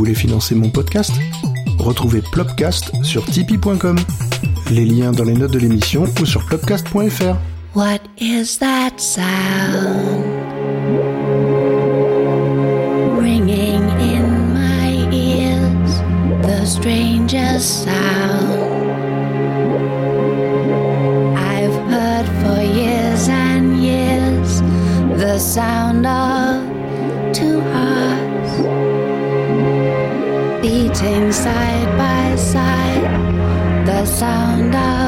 voulez financer mon podcast Retrouvez Plopcast sur tipeee.com. Les liens dans les notes de l'émission ou sur plopcast.fr. What is that sound? Ringing in my ears, the strangest sound I've heard for years and years. The sound of two hearts side by side, the sound of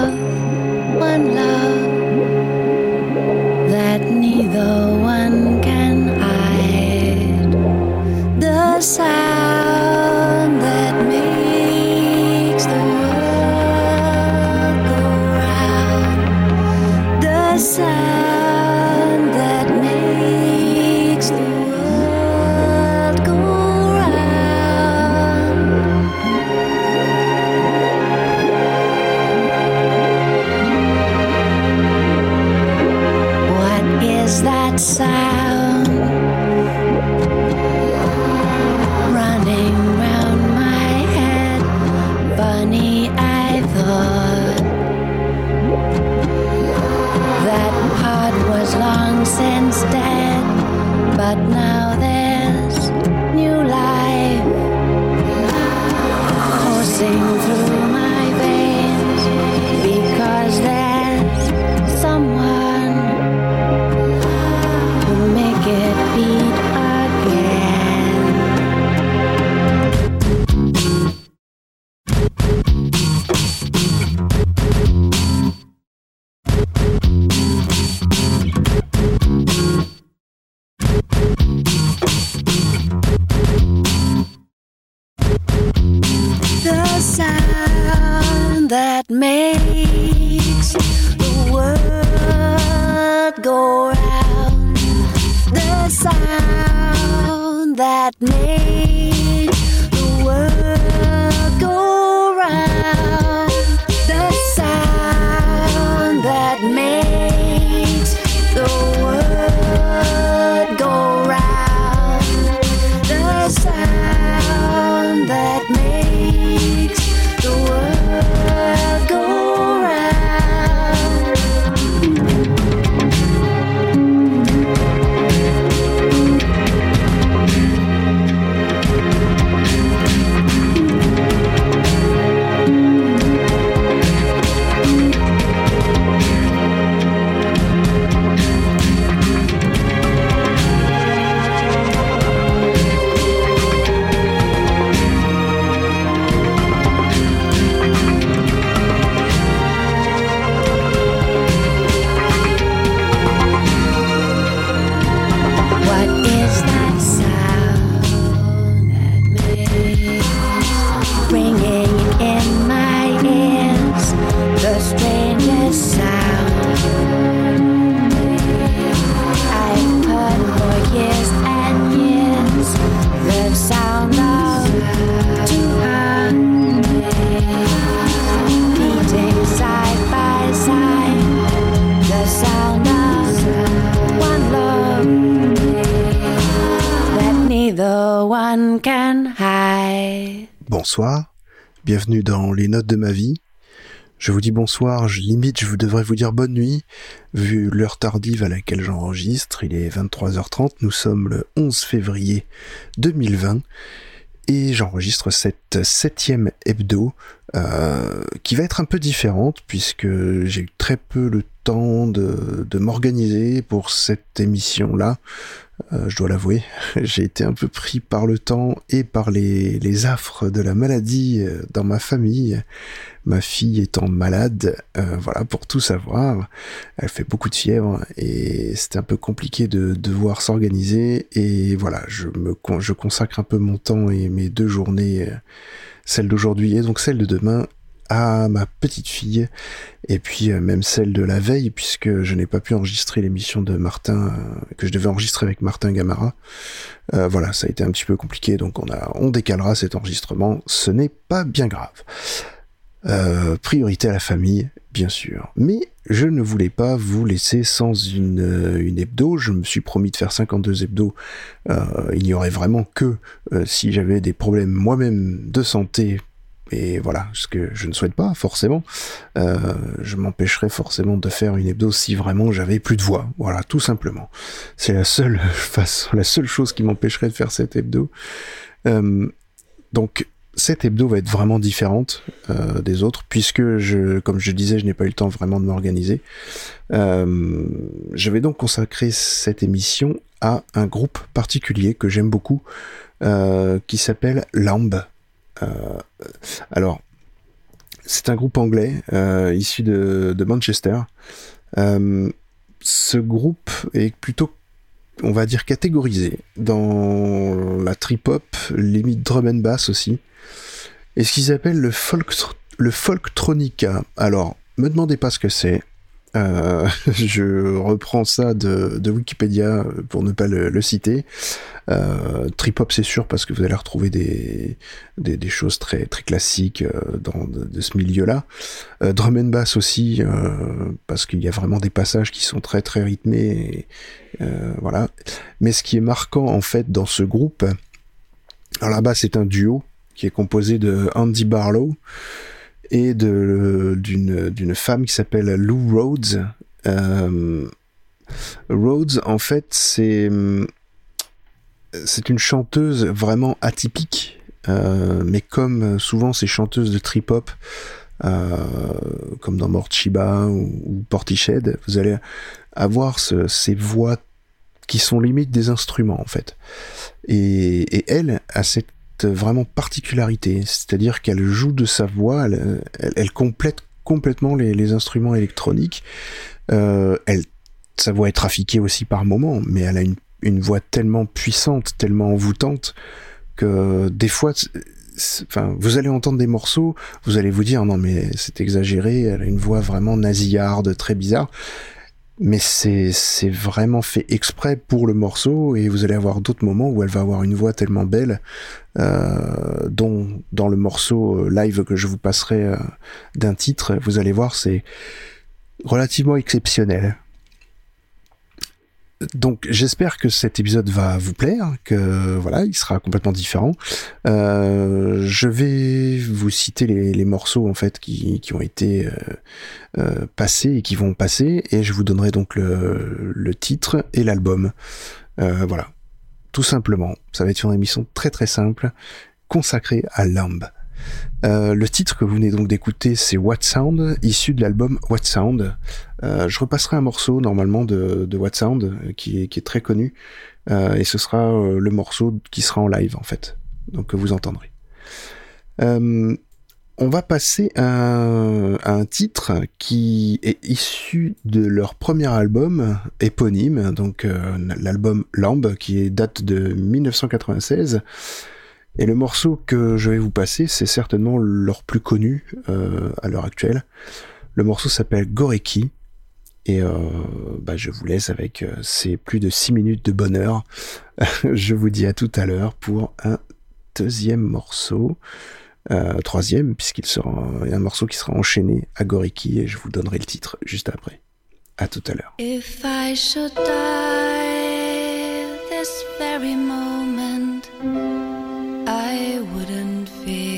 that makes Bonsoir, bienvenue dans les notes de ma vie. Je vous dis bonsoir, je limite je devrais vous dire bonne nuit, vu l'heure tardive à laquelle j'enregistre, il est 23h30, nous sommes le 11 février 2020, et j'enregistre cette septième hebdo, euh, qui va être un peu différente, puisque j'ai eu très peu le temps de, de m'organiser pour cette émission-là, Euh, je dois l'avouer, j'ai été un peu pris par le temps et par les, les affres de la maladie euh, dans ma famille. Ma fille étant malade, euh, voilà, pour tout savoir, elle fait beaucoup de fièvre et c'était un peu compliqué de devoir s'organiser. Et voilà, je me je consacre un peu mon temps et mes deux journées, celle d'aujourd'hui et donc celle de demain, à ma petite fille et puis euh, même celle de la veille puisque je n'ai pas pu enregistrer l'émission de Martin euh, que je devais enregistrer avec Martin Gamara. Euh, voilà, ça a été un petit peu compliqué donc on a on décalera cet enregistrement, ce n'est pas bien grave. Priorité à la famille, bien sûr. Mais je ne voulais pas vous laisser sans une, une hebdo. Je me suis promis de faire 52 hebdos. Euh, il n'y aurait vraiment que si j'avais des problèmes moi-même de santé. Et voilà, ce que je ne souhaite pas forcément. Euh, je m'empêcherais forcément de faire une hebdo si vraiment j'avais plus de voix. Voilà, tout simplement. C'est la seule façon, la seule chose qui m'empêcherait de faire cette hebdo. Euh, donc cette hebdo va être vraiment différente euh, des autres puisque comme je disais, je n'ai pas eu le temps vraiment de m'organiser. Je vais donc consacrer cette émission à un groupe particulier que j'aime beaucoup, qui s'appelle Lamb. Euh, alors, c'est un groupe anglais euh, issu de, Manchester. Euh, ce groupe est plutôt on va dire catégorisé dans la trip-hop, limite drum and bass aussi et ce qu'ils appellent le folktronica. Alors, me demandez pas ce que c'est. Euh, je reprends ça de, Wikipédia pour ne pas le, citer. Euh, trip hop c'est sûr parce que vous allez retrouver des, des, choses très très classiques euh, dans de, ce milieu-là. Euh, drum and bass aussi euh, parce qu'il y a vraiment des passages qui sont très très rythmés. Euh, voilà. Mais ce qui est marquant en fait dans ce groupe, alors là-bas c'est un duo qui est composé de Andy Barlow et d'une femme qui s'appelle Lou Rhodes. Euh, Rhodes, en fait, c'est c'est une chanteuse vraiment atypique, euh, mais comme souvent ces chanteuses de trip hop, euh, comme dans Morchiba ou, ou Portiched, vous allez avoir ce, ces voix qui sont limite des instruments en fait. Et elle a cette vraiment particularité, c'est-à-dire qu'elle joue de sa voix, elle, elle complète complètement les, les, instruments électroniques. Euh, elle, sa voix est trafiquée aussi par moments, mais elle a une, une voix tellement puissante, tellement envoûtante que des fois, enfin, vous allez entendre des morceaux, vous allez vous dire non mais c'est exagéré, elle a une voix vraiment nasillarde, très bizarre mais c'est vraiment fait exprès pour le morceau et vous allez avoir d'autres moments où elle va avoir une voix tellement belle euh, dont dans le morceau live que je vous passerai euh, d'un titre vous allez voir c'est relativement exceptionnel donc j'espère que cet épisode va vous plaire, que voilà, il sera complètement différent. Euh, je vais vous citer les, morceaux en fait qui, ont été euh, euh, passés et qui vont passer, et je vous donnerai donc le, titre et l'album. Voilà, tout simplement. Ça va être une émission très très simple, consacrée à Lamb. Euh, le titre que vous venez donc d'écouter, c'est What Sound, issu de l'album What Sound. Euh, je repasserai un morceau normalement de, What Sound euh, qui est, très connu, et ce sera le morceau qui sera en live en fait, donc que vous entendrez. On va passer à à un, titre qui est issu de leur premier album éponyme, donc l'album Lamb, qui date de 1996. Et le morceau que je vais vous passer, c'est certainement leur plus connu euh, à l'heure actuelle. Le morceau s'appelle Goreki. Et euh, bah, je vous laisse avec euh, ces plus de 6 minutes de bonheur. je vous dis à tout à l'heure pour un deuxième morceau. Troisième, puisqu'il sera un, un morceau qui sera enchaîné à Goreki et je vous donnerai le titre juste après. À tout à l'heure. I wouldn't fear,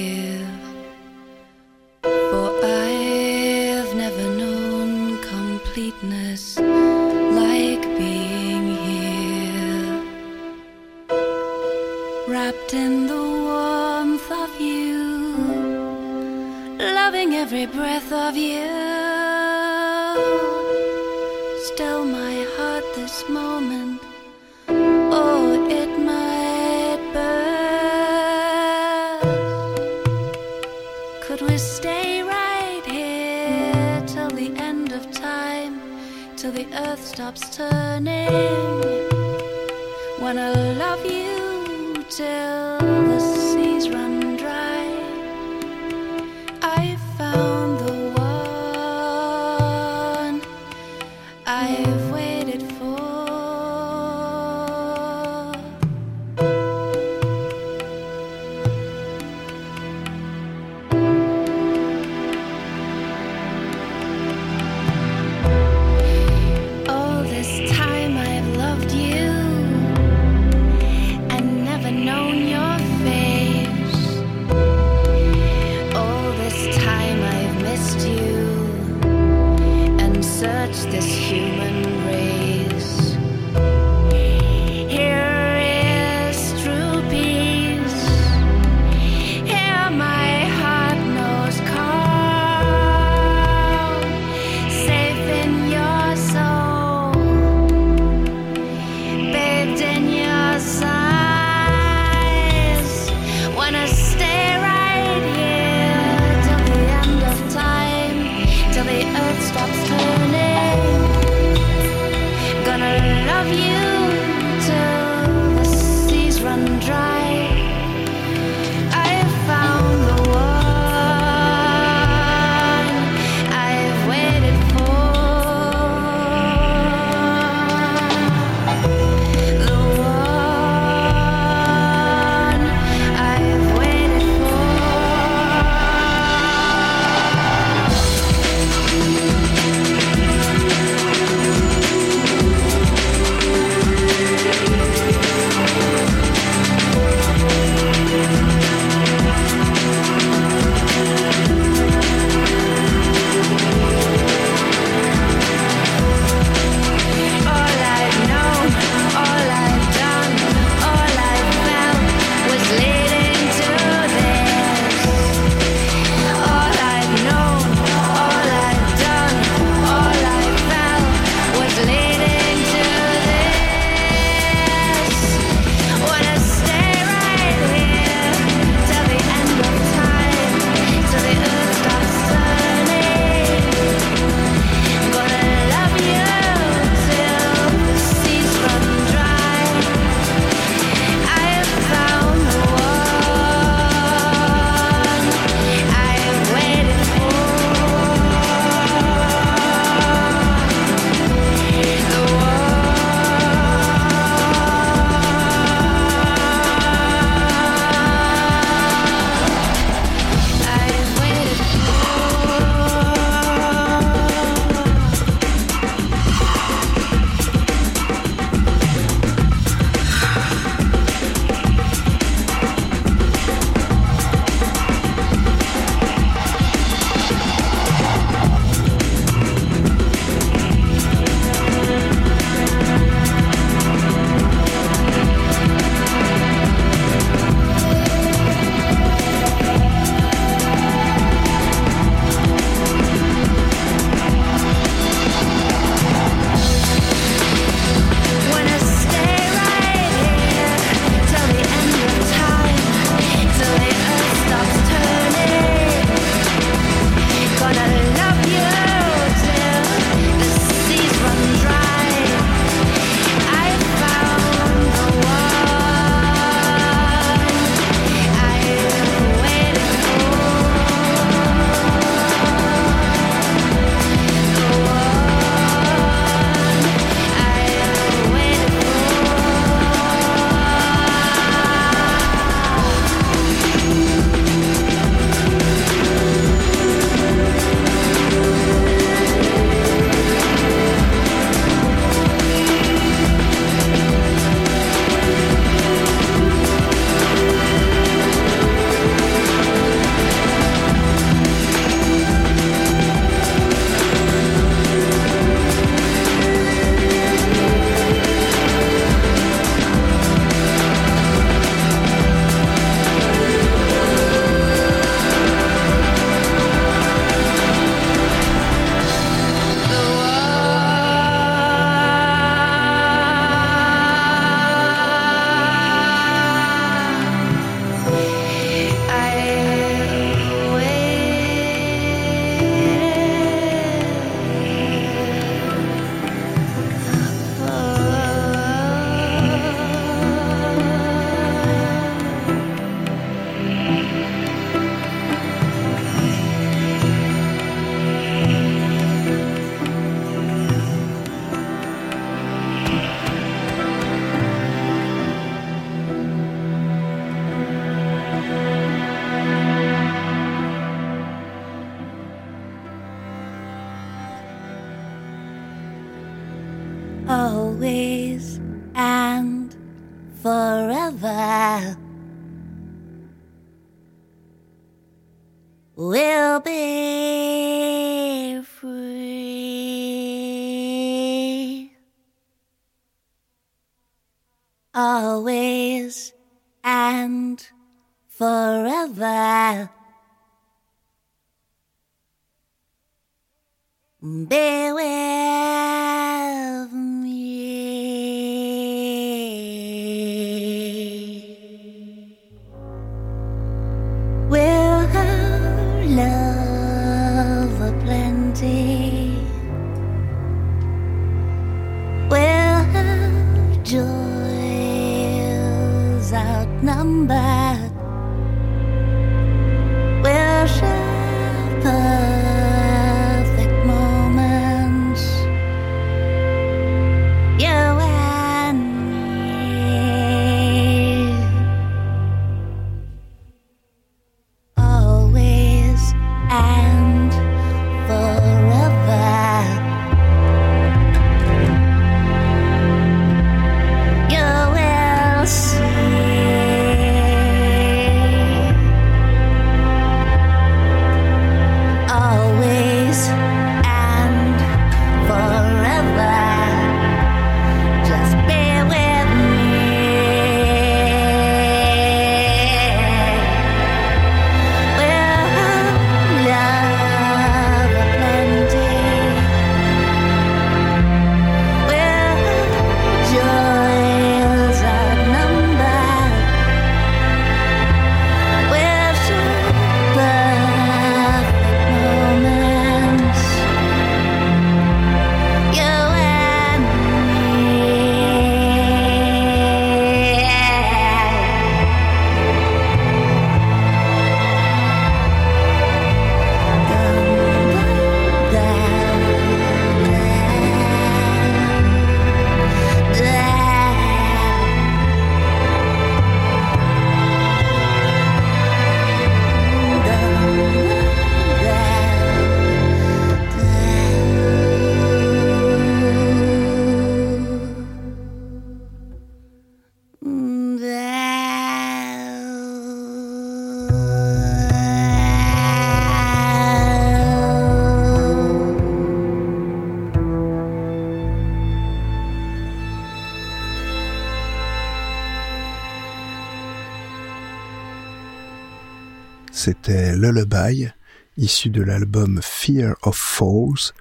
C'était Lullaby, issu de l'album Fear of Falls,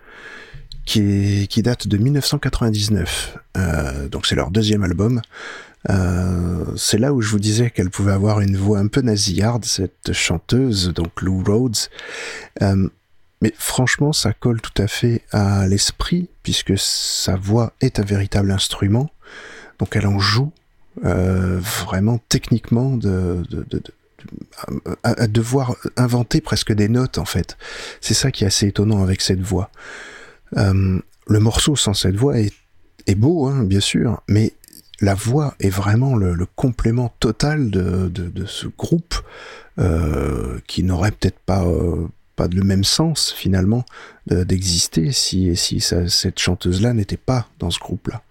qui, date de 1999. Euh, donc c'est leur deuxième album. Euh, c'est là où je vous disais qu'elle pouvait avoir une voix un peu nasillarde, cette chanteuse, donc Lou Rhodes. Euh, mais franchement, ça colle tout à fait à l'esprit, puisque sa voix est un véritable instrument. Donc elle en joue vraiment techniquement de- à, devoir inventer presque des notes en fait. C'est ça qui est assez étonnant avec cette voix. Euh, le morceau sans cette voix est, beau, hein, bien sûr, mais la voix est vraiment le, complément total de, ce groupe euh, qui n'aurait peut-être pas euh, pas le même sens finalement de- d'exister si si cette chanteuse là n'était pas dans ce groupe là.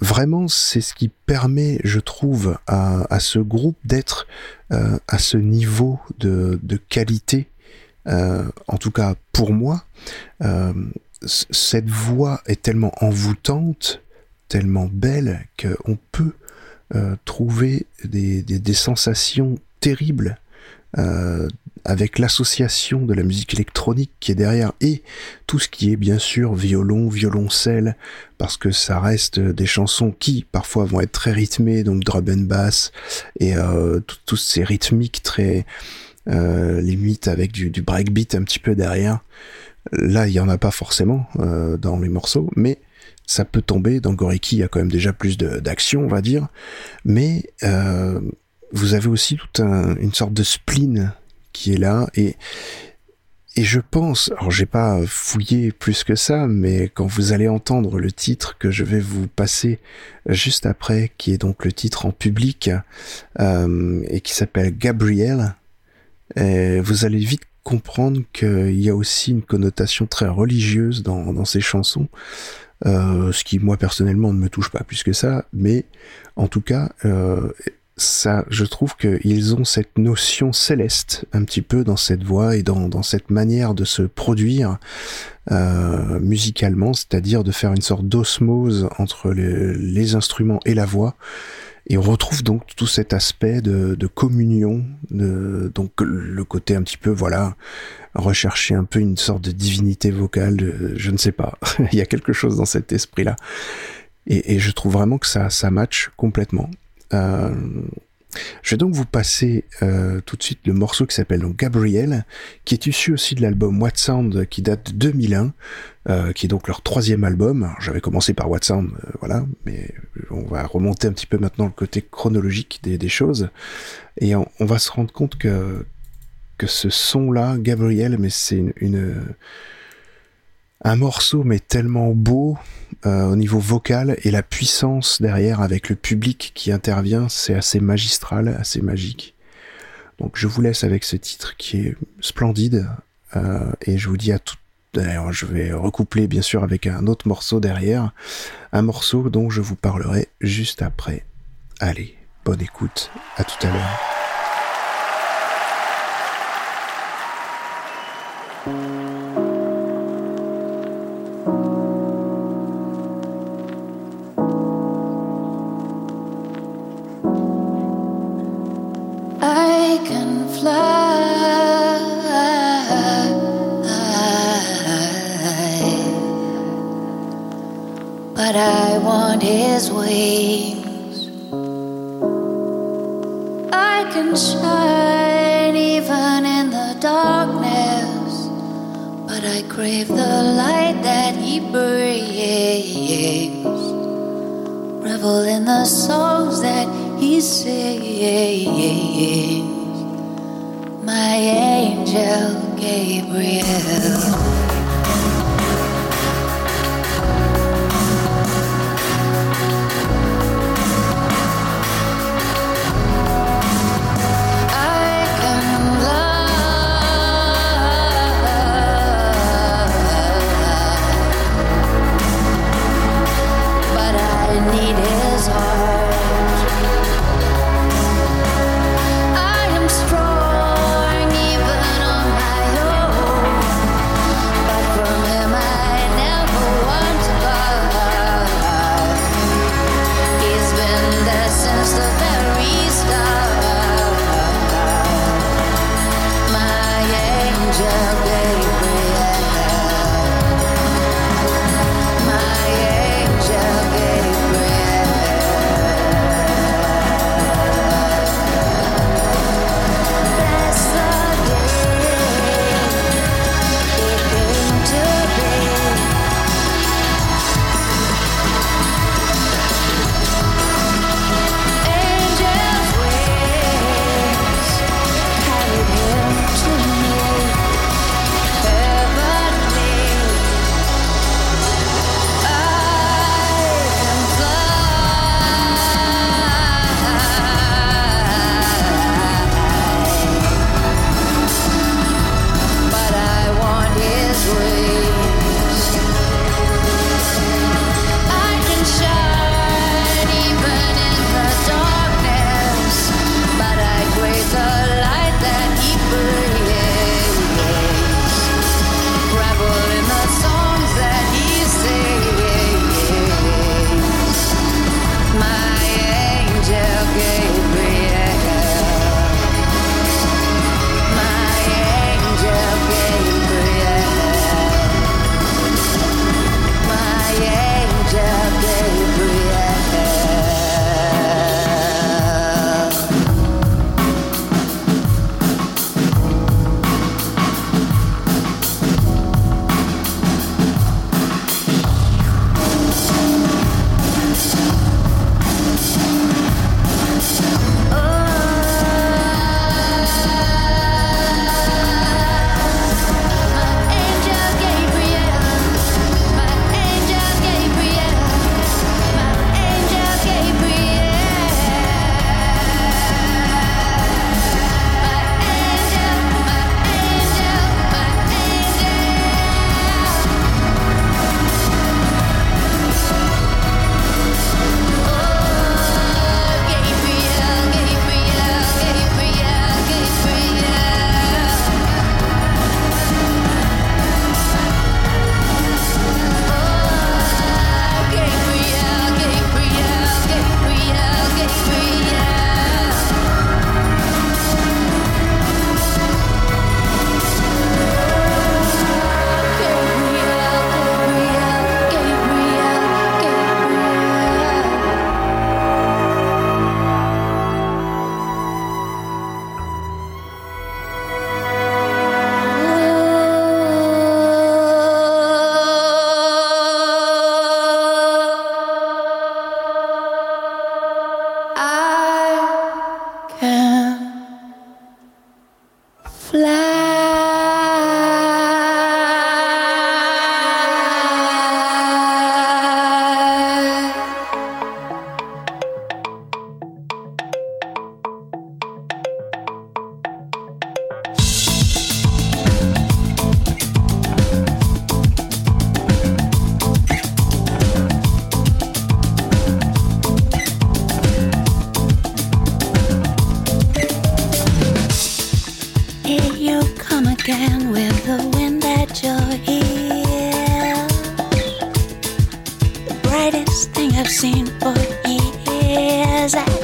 Vraiment, c'est ce qui permet, je trouve, à, à ce groupe d'être euh, à ce niveau de, de qualité. euh, en tout cas, pour moi, euh, cette voix est tellement envoûtante, tellement belle, qu'on peut trouver des, des, sensations terribles avec l'association de la musique électronique qui est derrière et tout ce qui est bien sûr violon, violoncelle, parce que ça reste des chansons qui parfois vont être très rythmées, donc drum and bass et euh, tout- toutes ces rythmiques très euh, limite avec du, breakbeat un petit peu derrière. Là, il y en a pas forcément euh, dans les morceaux, mais ça peut tomber. Dans Goriki, il y a quand même déjà plus d'action, on va dire. Mais euh, vous avez aussi toute un- une sorte de spleen qui est là et et je pense, alors j'ai pas fouillé plus que ça, mais quand vous allez entendre le titre que je vais vous passer juste après, qui est donc le titre en public euh, et qui s'appelle Gabriel, et vous allez vite comprendre qu'il y a aussi une connotation très religieuse dans, ces chansons, euh, ce qui moi personnellement ne me touche pas plus que ça, mais en tout cas, euh, ça, je trouve qu'ils ont cette notion céleste un petit peu dans cette voix et dans, cette manière de se produire euh, musicalement, c'est-à-dire de faire une sorte d'osmose entre les, instruments et la voix. Et on retrouve donc tout cet aspect de, communion, donc le côté un petit peu, voilà, rechercher un peu une sorte de divinité vocale, je ne sais pas, il y a quelque chose dans cet esprit-là. Et, et, je trouve vraiment que ça, ça match complètement. Euh, je vais donc vous passer euh, tout de suite le morceau qui s'appelle donc Gabriel, qui est issu aussi de l'album What Sound qui date de 2001, euh, qui est donc leur troisième album. J'avais commencé par What Sound, euh, voilà, mais on va remonter un petit peu maintenant le côté chronologique des, choses, et on, va se rendre compte que que ce son-là, Gabriel, mais c'est une un morceau mais tellement beau euh, au niveau vocal et la puissance derrière avec le public qui intervient, c'est assez magistral, assez magique. Donc je vous laisse avec ce titre qui est splendide euh, et je vous dis à tout. D'ailleurs, je vais recoupler bien sûr avec un autre morceau derrière, un morceau dont je vous parlerai juste après. Allez, bonne écoute, à tout à l'heure. Voilà, on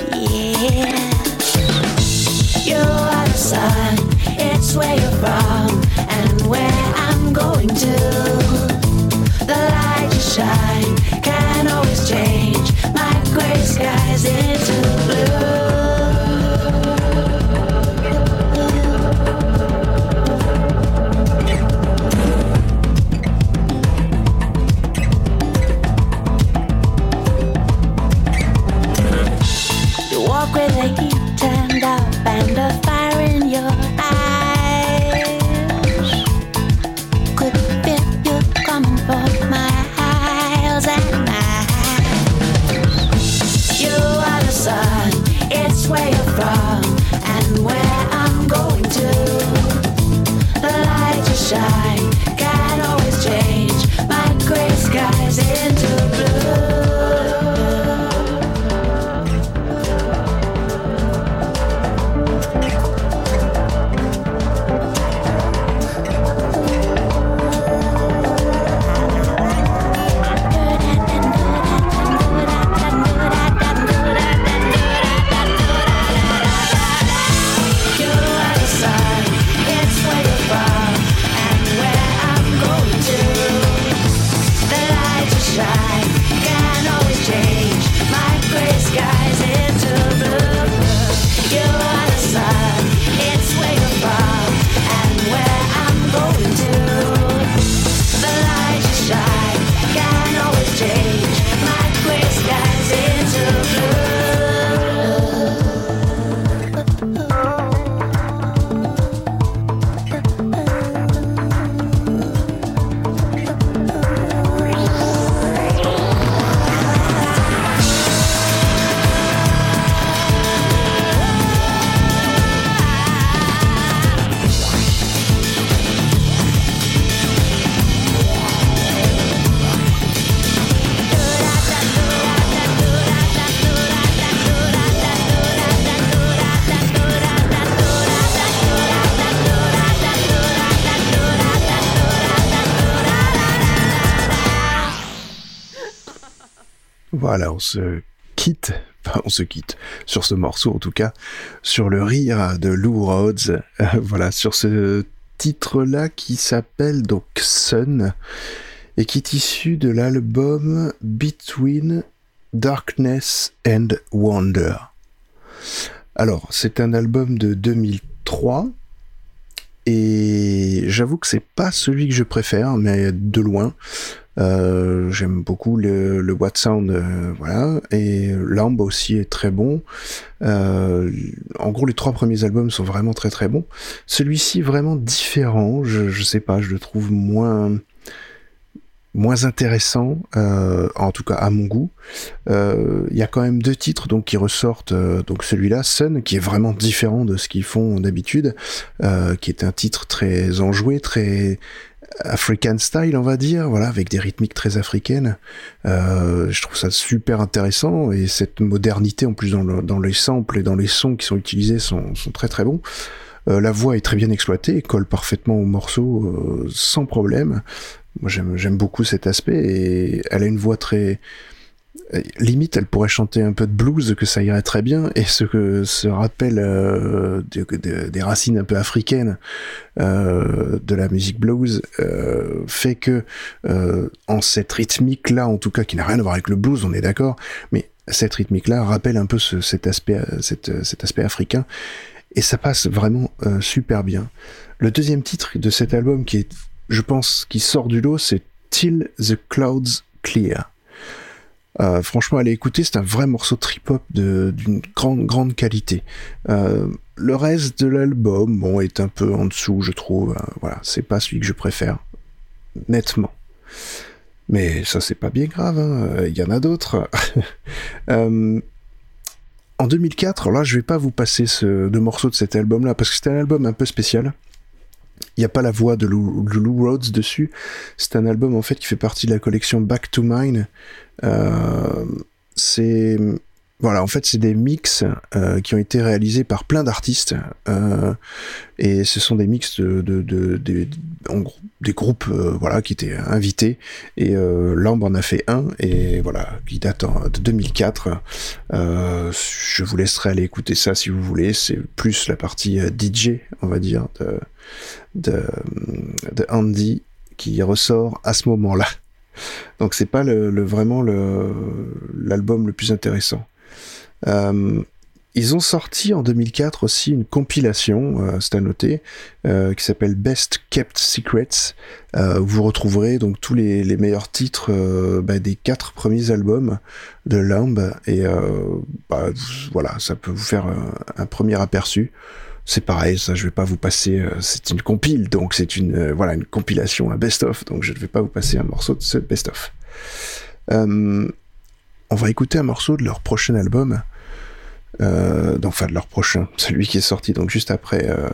on se quitte, sur ce morceau en tout cas, sur le rire de Lou Rhodes, euh, voilà, sur ce titre-là qui s'appelle donc Sun, et qui est issu de l'album Between Darkness and Wonder. Alors, c'est un album de 2003, et j'avoue que c'est pas celui que je préfère, mais de loin. Euh, j'aime beaucoup le, le Sound, euh, voilà, et Lamb aussi est très bon. Euh, en gros, les trois premiers albums sont vraiment très très bons. Celui-ci vraiment différent, je, je sais pas, je le trouve moins moins intéressant, euh, en tout cas à mon goût. Il y a quand même deux titres donc qui ressortent. donc celui-là, Sun, qui est vraiment différent de ce qu'ils font d'habitude, qui est un titre très enjoué, très African style, on va dire, voilà, avec des rythmiques très africaines. Euh, je trouve ça super intéressant et cette modernité en plus dans, dans les samples et dans les sons qui sont utilisés sont, sont très très bons. Euh, la voix est très bien exploitée, colle parfaitement au morceau euh, sans problème. Moi j'aime beaucoup cet aspect et elle a une voix très limite elle pourrait chanter un peu de blues que ça irait très bien. Et ce que se rappelle euh, des racines un peu africaines euh, de la musique blues euh, fait que en cette rythmique là en tout cas qui n'a rien à voir avec le blues on est d'accord mais cette rythmique là rappelle un peu cet aspect cet aspect africain. Et ça passe vraiment super bien. Le deuxième titre de cet album qui est je pense qui sort du lot c'est Till the Clouds Clear Euh, franchement, allez écouter, c'est un vrai morceau trip-hop d'une grande, grande qualité. Euh, le reste de l'album, bon, est un peu en dessous, je trouve. Euh, voilà, c'est pas celui que je préfère, nettement. Mais ça, c'est pas bien grave, hein. il y en a d'autres. en 2004, là, je vais pas vous passer ce, deux morceaux de cet album-là, parce que c'était un album un peu spécial. Il n'y a pas la voix de Lou, Rhodes dessus. C'est un album en fait qui fait partie de la collection Back to Mine. Euh, c'est voilà, en fait, c'est des mix euh, qui ont été réalisés par plein d'artistes euh, et ce sont des mix de, de, de, des groupes euh, voilà qui étaient invités et Lamb en a fait un et voilà qui date de 2004. Euh, je vous laisserai aller écouter ça si vous voulez. C'est plus la partie DJ, on va dire, de Andy qui ressort à ce moment-là. Donc c'est pas le vraiment l'album le plus intéressant. Euh, ils ont sorti en 2004 aussi une compilation, euh, c'est à noter, euh, qui s'appelle Best Kept Secrets. Vous retrouverez donc tous les, meilleurs titres bah, des quatre premiers albums de Lamb et bah, voilà, ça peut vous faire un, un premier aperçu. C'est pareil, ça je vais pas vous passer. c'est une compile, donc c'est une voilà une compilation, un best-of. Donc je ne vais pas vous passer un morceau de ce best-of. on va écouter un morceau de leur prochain album euh, donc, enfin de leur prochain, celui qui est sorti donc juste après euh,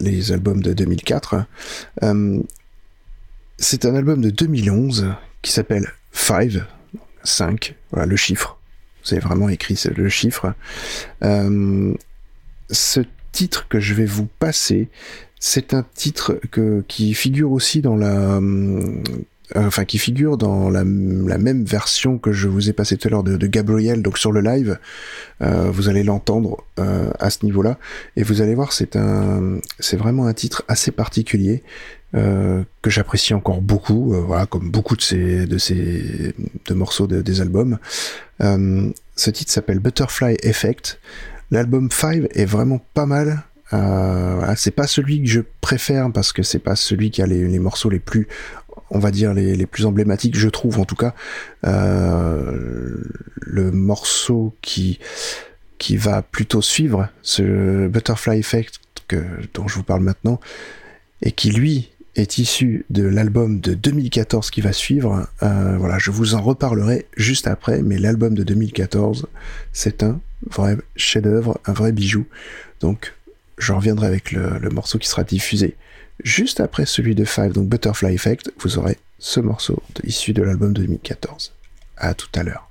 les albums de 2004. Euh, c'est un album de 2011 qui s'appelle Five, 5, voilà le chiffre. Vous avez vraiment écrit le chiffre. Euh, ce titre que je vais vous passer, c'est un titre que, qui figure aussi dans la euh, enfin qui figure dans la, même version que je vous ai passé tout à l'heure de, Gabriel, donc sur le live. Euh, vous allez l'entendre euh, à ce niveau-là, et vous allez voir, c'est un, c'est vraiment un titre assez particulier que j'apprécie encore beaucoup, voilà, comme beaucoup de ces, de ces, de morceaux des albums. ce titre s'appelle Butterfly Effect. L'album 5 est vraiment pas mal. Euh, c'est pas celui que je préfère parce que c'est pas celui qui a les, les, morceaux les plus on va dire les, plus emblématiques, je trouve en tout cas. Euh, le morceau qui qui va plutôt suivre ce Butterfly Effect que, dont je vous parle maintenant, et qui lui est issu de l'album de 2014 qui va suivre. Euh, voilà, je vous en reparlerai juste après, mais l'album de 2014, c'est un vrai chef-d'œuvre, un vrai bijou. Donc, je reviendrai avec le, le morceau qui sera diffusé Juste après celui de Five, donc Butterfly Effect, vous aurez ce morceau issu de l'album de 2014. À tout à l'heure.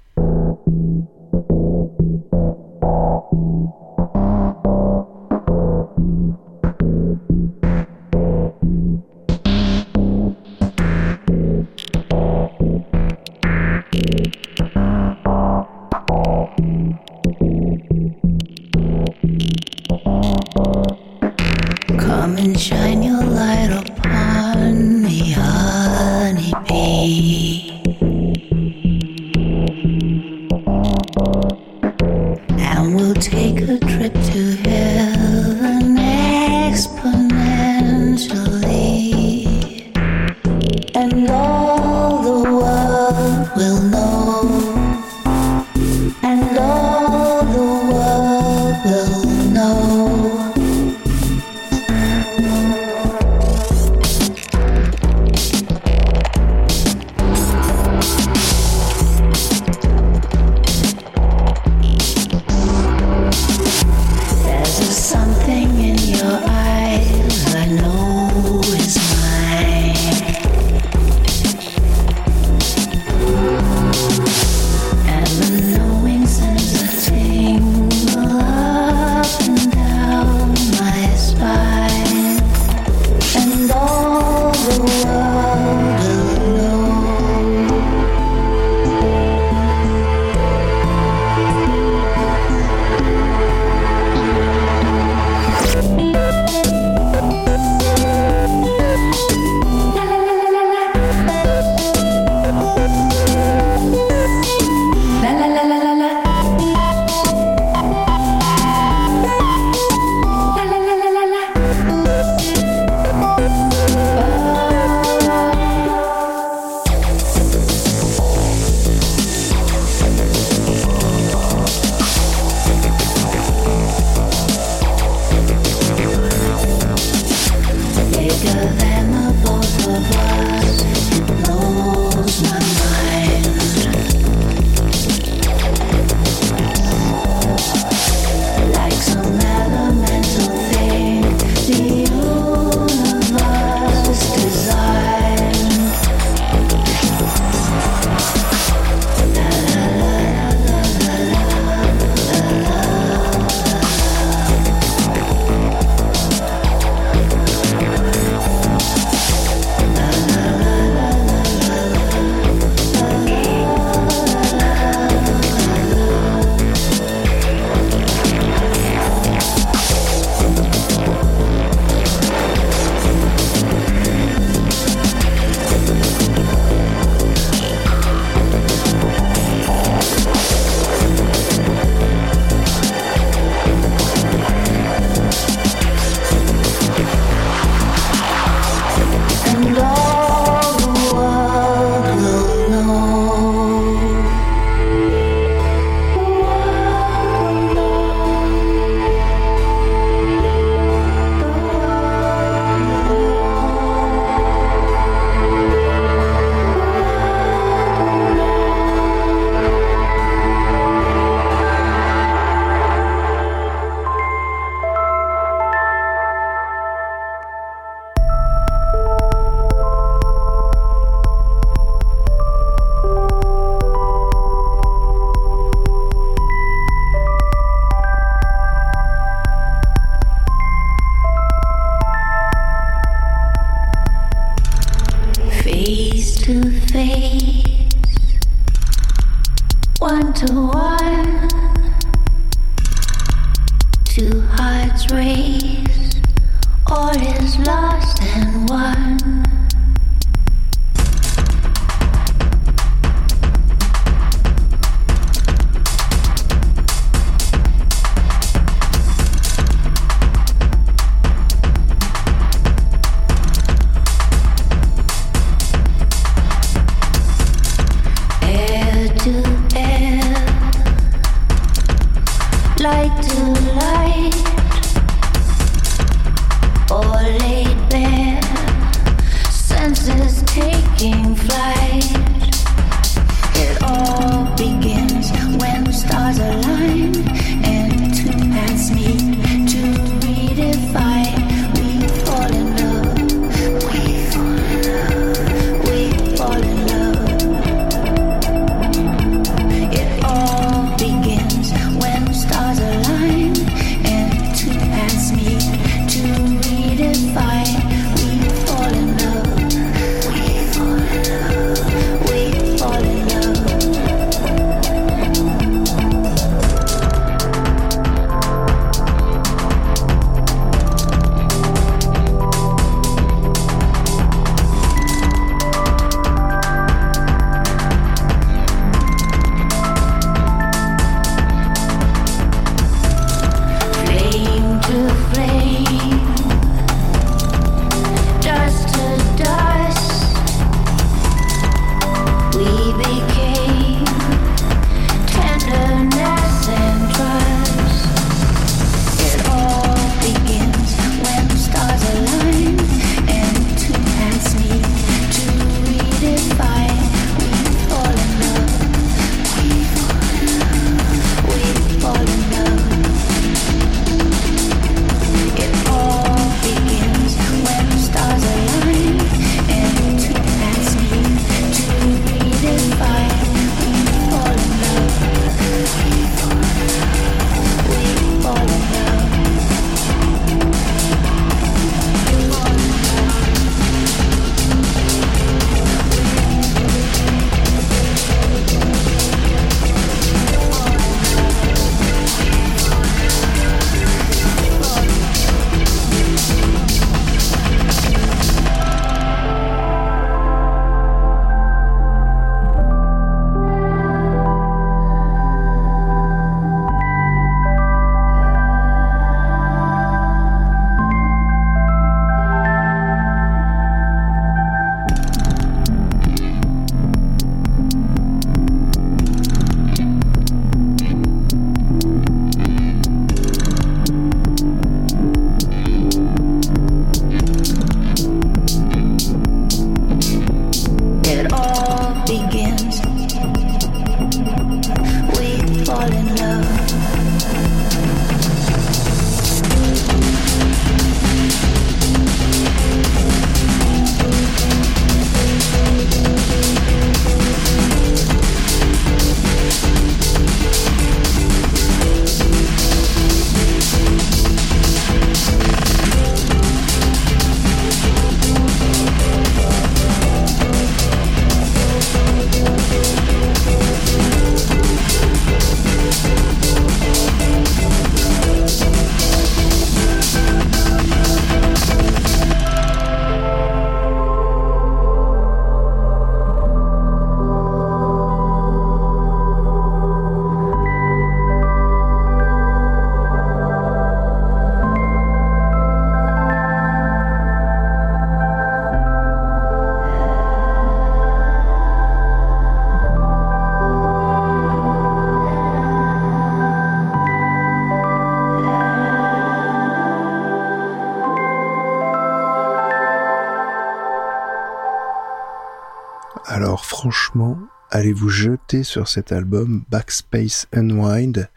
Sur cet album Backspace Unwind.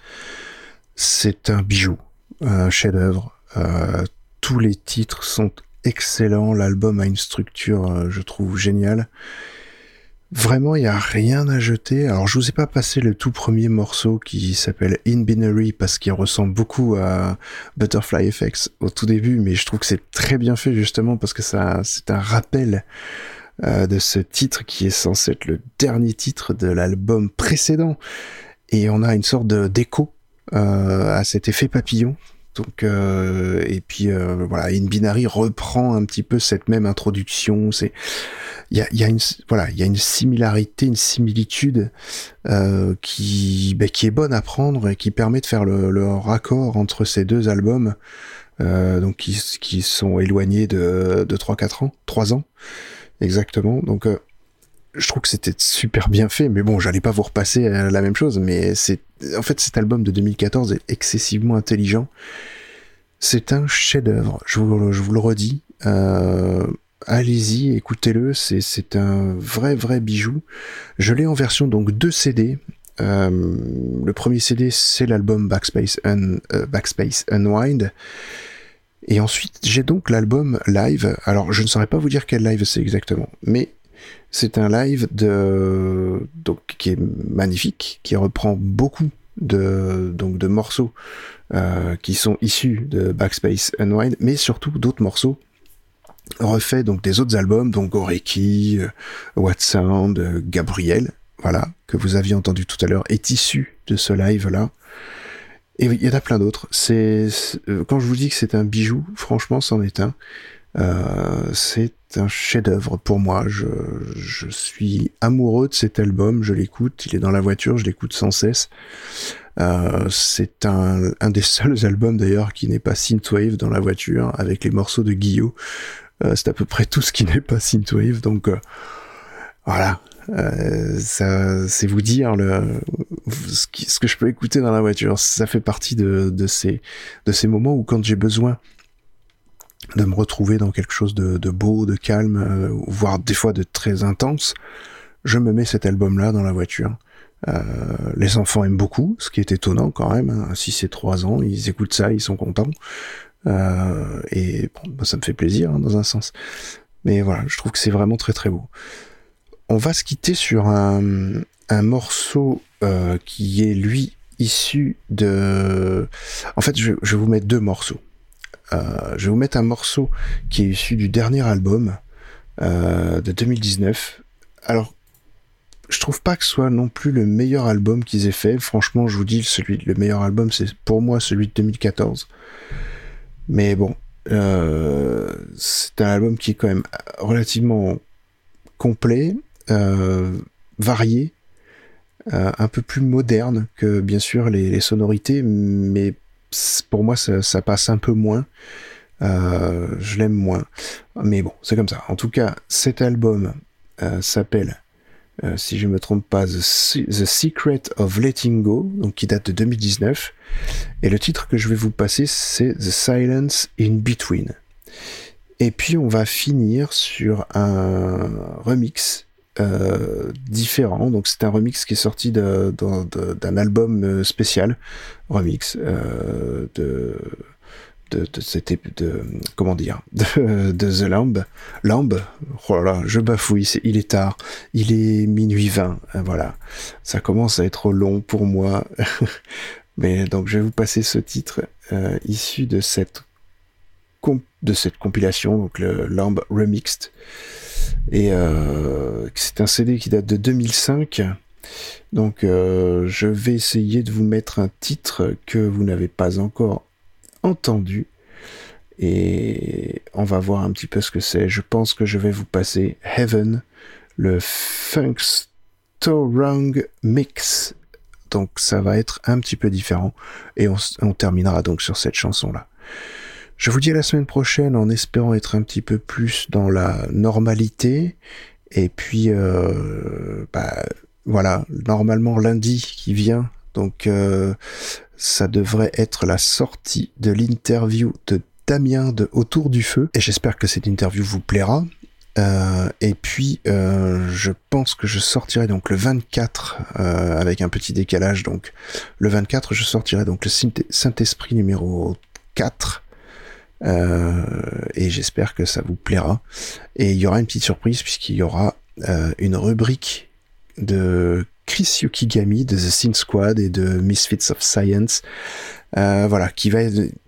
C'est un bijou, un chef-d'œuvre. Euh, tous les titres sont excellents. L'album a une structure, euh, je trouve, géniale. Vraiment, il n'y a rien à jeter. Alors, je vous ai pas passé le tout premier morceau qui s'appelle In Binary parce qu'il ressemble beaucoup à Butterfly Effects au tout début, mais je trouve que c'est très bien fait justement parce que ça, c'est un rappel euh, de ce titre qui est censé être le dernier titre de l'album précédent. Et on a une sorte d'écho euh, à cet effet papillon donc euh, et puis euh, voilà, In Binary reprend un petit peu cette même introduction. C'est il y a, une voilà, il y a une similarité, une similitude qui bah, qui est bonne à prendre et qui permet de faire le, le raccord entre ces deux albums. Donc qui, qui sont éloignés de, de 3-4 ans, 3 ans exactement. Donc euh, je trouve que c'était super bien fait, mais bon, j'allais pas vous repasser la même chose, mais c'est, en fait, cet album de 2014 est excessivement intelligent. C'est un chef-d'œuvre, je vous, je vous le redis. Euh, allez-y, écoutez-le, c'est, c'est un vrai, vrai bijou. Je l'ai en version donc deux CD. Euh, le premier CD, c'est l'album Backspace, Un, euh, Backspace Unwind. Et ensuite, j'ai donc l'album live. Alors, je ne saurais pas vous dire quel live c'est exactement, mais c'est un live de donc qui est magnifique, qui reprend beaucoup de morceaux euh, qui sont issus de Backspace Unwind, mais surtout d'autres morceaux refaits donc des autres albums, donc Goreki, euh, What Sound, euh, Gabriel, voilà que vous aviez entendu tout à l'heure, est issu de ce live là. Et il y en a plein d'autres. C'est quand je vous dis que c'est un bijou, franchement, c'en est un. Euh, c'est un chef-d'œuvre pour moi. Je, je, suis amoureux de cet album. Je l'écoute. Il est dans la voiture. Je l'écoute sans cesse. Euh, c'est un, un, des seuls albums d'ailleurs qui n'est pas synthwave dans la voiture avec les morceaux de Guillaume. Euh, c'est à peu près tout ce qui n'est pas synthwave. Donc euh, voilà. Euh, c'est vous dire ce, que je peux écouter dans la voiture. Ça fait partie de, ces, moments où quand j'ai besoin de me retrouver dans quelque chose de, beau, de calme, euh, voire des fois de très intense, je me mets cet album-là dans la voiture. Euh, les enfants aiment beaucoup, ce qui est étonnant quand même. Hein. Si c'est trois ans, ils écoutent ça, ils sont contents. Et bah, ça me fait plaisir hein, dans un sens. Mais voilà, je trouve que c'est vraiment très très beau. On va se quitter sur un, un morceau euh, qui est lui issu de... En fait, je, vais vous mettre deux morceaux. Euh, je vais vous mettre un morceau qui est issu du dernier album euh, de 2019. Alors, je trouve pas que ce soit non plus le meilleur album qu'ils aient fait. Franchement, je vous dis, celui, le meilleur album, c'est pour moi celui de 2014. Mais bon, euh, c'est un album qui est quand même relativement complet, euh, varié, euh, un peu plus moderne que bien sûr les, sonorités, mais pour moi, ça, passe un peu moins. Euh, je l'aime moins. Mais bon, c'est comme ça. En tout cas, cet album s'appelle, si je me trompe pas, The, The, Secret of Letting Go, donc qui date de 2019. Et le titre que je vais vous passer, c'est The Silence in Between. Et puis on va finir sur un remix euh, différent. Donc c'est un remix qui est sorti d'un album euh, spécial, remix euh, de de, de cette de comment dire de, The Lamb. Lamb? Oh je bafouille il est tard. Il est minuit 20 voilà. Ça commence à être long pour moi. Mais donc je vais vous passer ce titre issu de cette de cette compilation donc le Lamb Remixed et euh, c'est un CD qui date de 2005. Donc euh, je vais essayer de vous mettre un titre que vous n'avez pas encore entendu. Et on va voir un petit peu ce que c'est. Je pense que je vais vous passer Heaven, le Funksterung Mix. Donc ça va être un petit peu différent. Et on, on terminera donc sur cette chanson-là. Je vous dis à la semaine prochaine en espérant être un petit peu plus dans la normalité. Et puis, euh, bah, voilà, normalement lundi qui vient, donc euh, ça devrait être la sortie de l'interview de Damien de Autour du Feu. Et j'espère que cette interview vous plaira. Euh, et puis, je pense que je sortirai donc le 24 euh, avec un petit décalage. Donc, le 24, je sortirai donc le Saint-Esprit numéro 4. Et j'espère que ça vous plaira. Et il y aura une petite surprise puisqu'il y aura une rubrique de Chris Yukigami de The Sin Squad et de Misfits of Science. voilà, qui va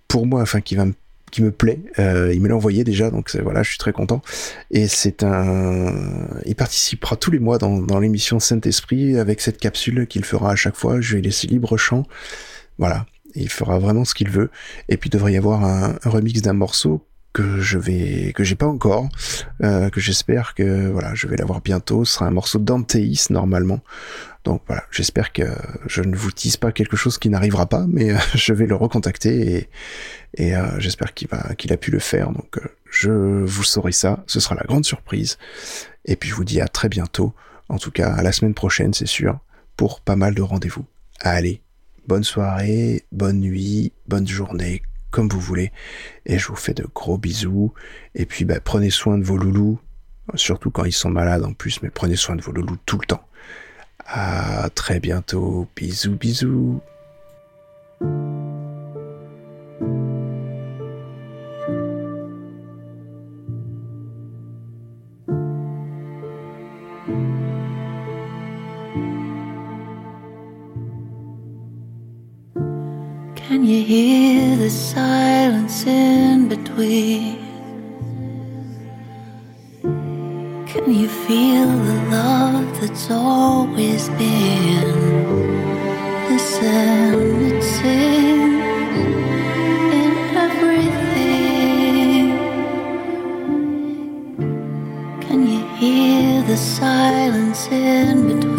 pour moi, enfin qui va me qui me plaît. Euh, il me l'a envoyé déjà, donc voilà, je suis très content. Et c'est un, il participera tous les mois dans, dans l'émission Saint-Esprit avec cette capsule qu'il fera à chaque fois. Je vais laisser libre champ. Voilà, il fera vraiment ce qu'il veut. Et puis il devrait y avoir un, remix d'un morceau que je vais que j'ai pas encore euh, que j'espère que voilà je vais l'avoir bientôt. Ce sera un morceau d'Anteis normalement. Donc voilà j'espère que je ne vous tisse pas quelque chose qui n'arrivera pas mais euh, je vais le recontacter et, et euh, j'espère qu'il va qu'il a pu le faire. Donc euh, je vous saurai ça. Ce sera la grande surprise. Et puis je vous dis à très bientôt. En tout cas à la semaine prochaine c'est sûr pour pas mal de rendez-vous. Allez bonne soirée bonne nuit bonne journée comme vous voulez. Et je vous fais de gros bisous. Et puis bah, prenez soin de vos loulous, surtout quand ils sont malades en plus, mais prenez soin de vos loulous tout le temps. À très bientôt. Bisous, bisous. You hear the silence in between? Can you feel the love that's always been? Listen, it sings in everything. Can you hear the silence in between?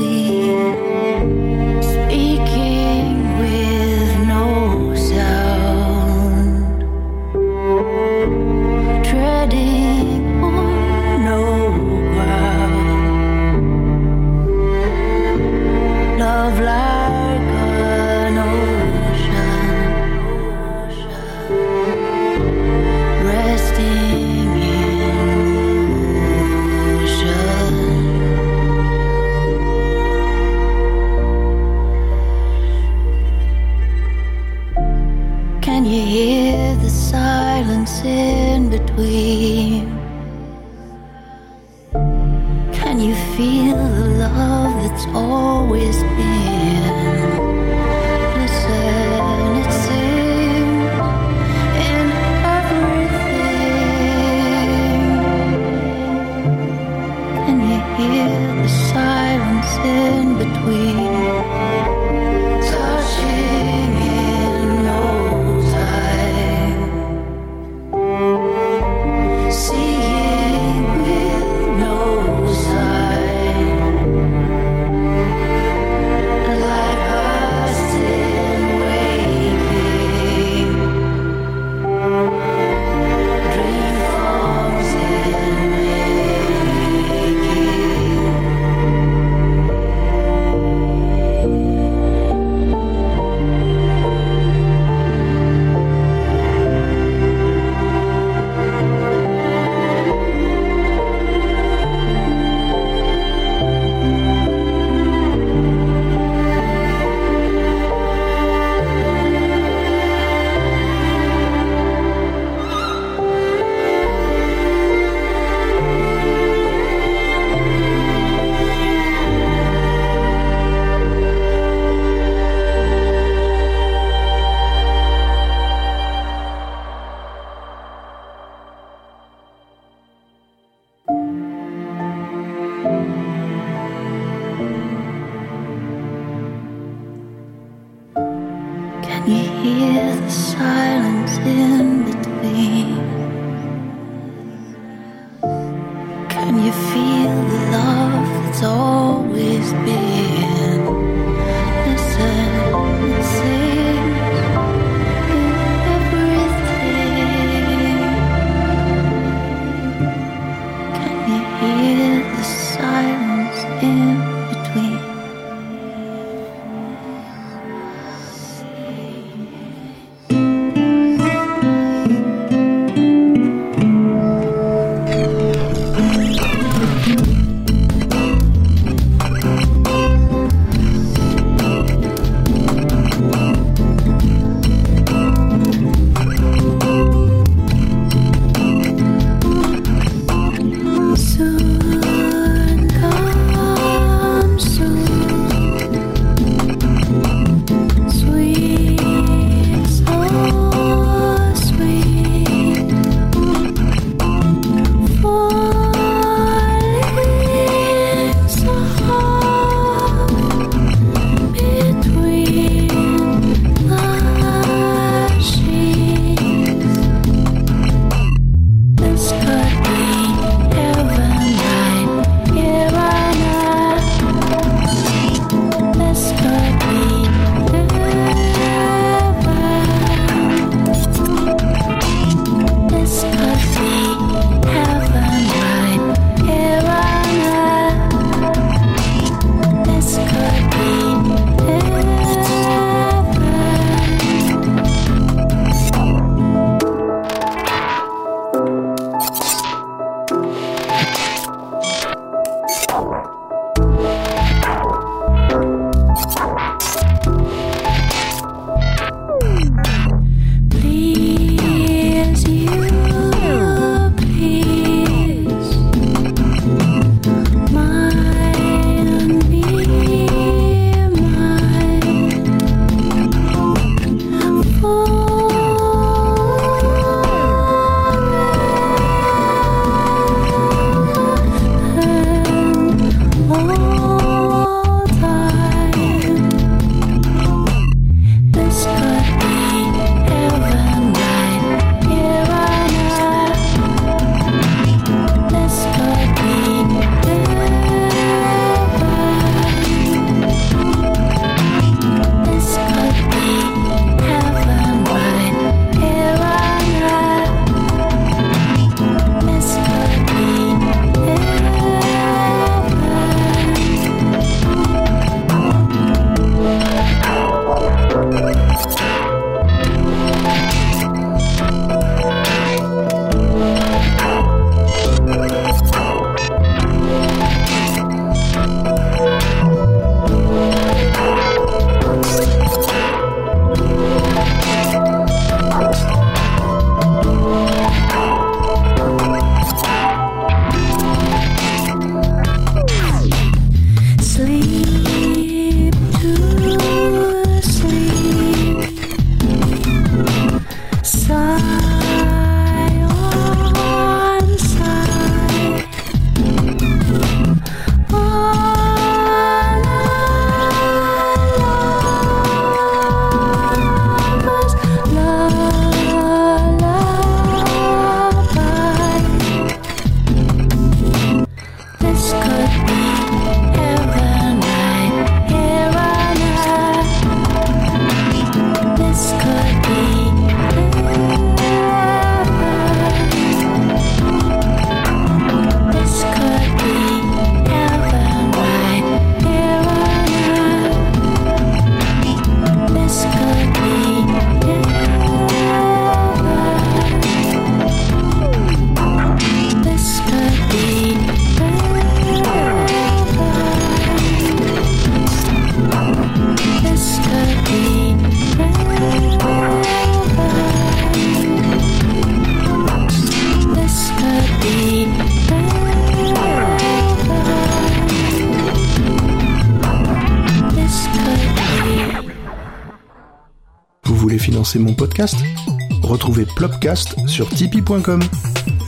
Plopcast sur tipeee.com.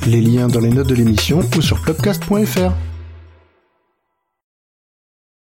Les liens dans les notes de l'émission ou sur plopcast.fr.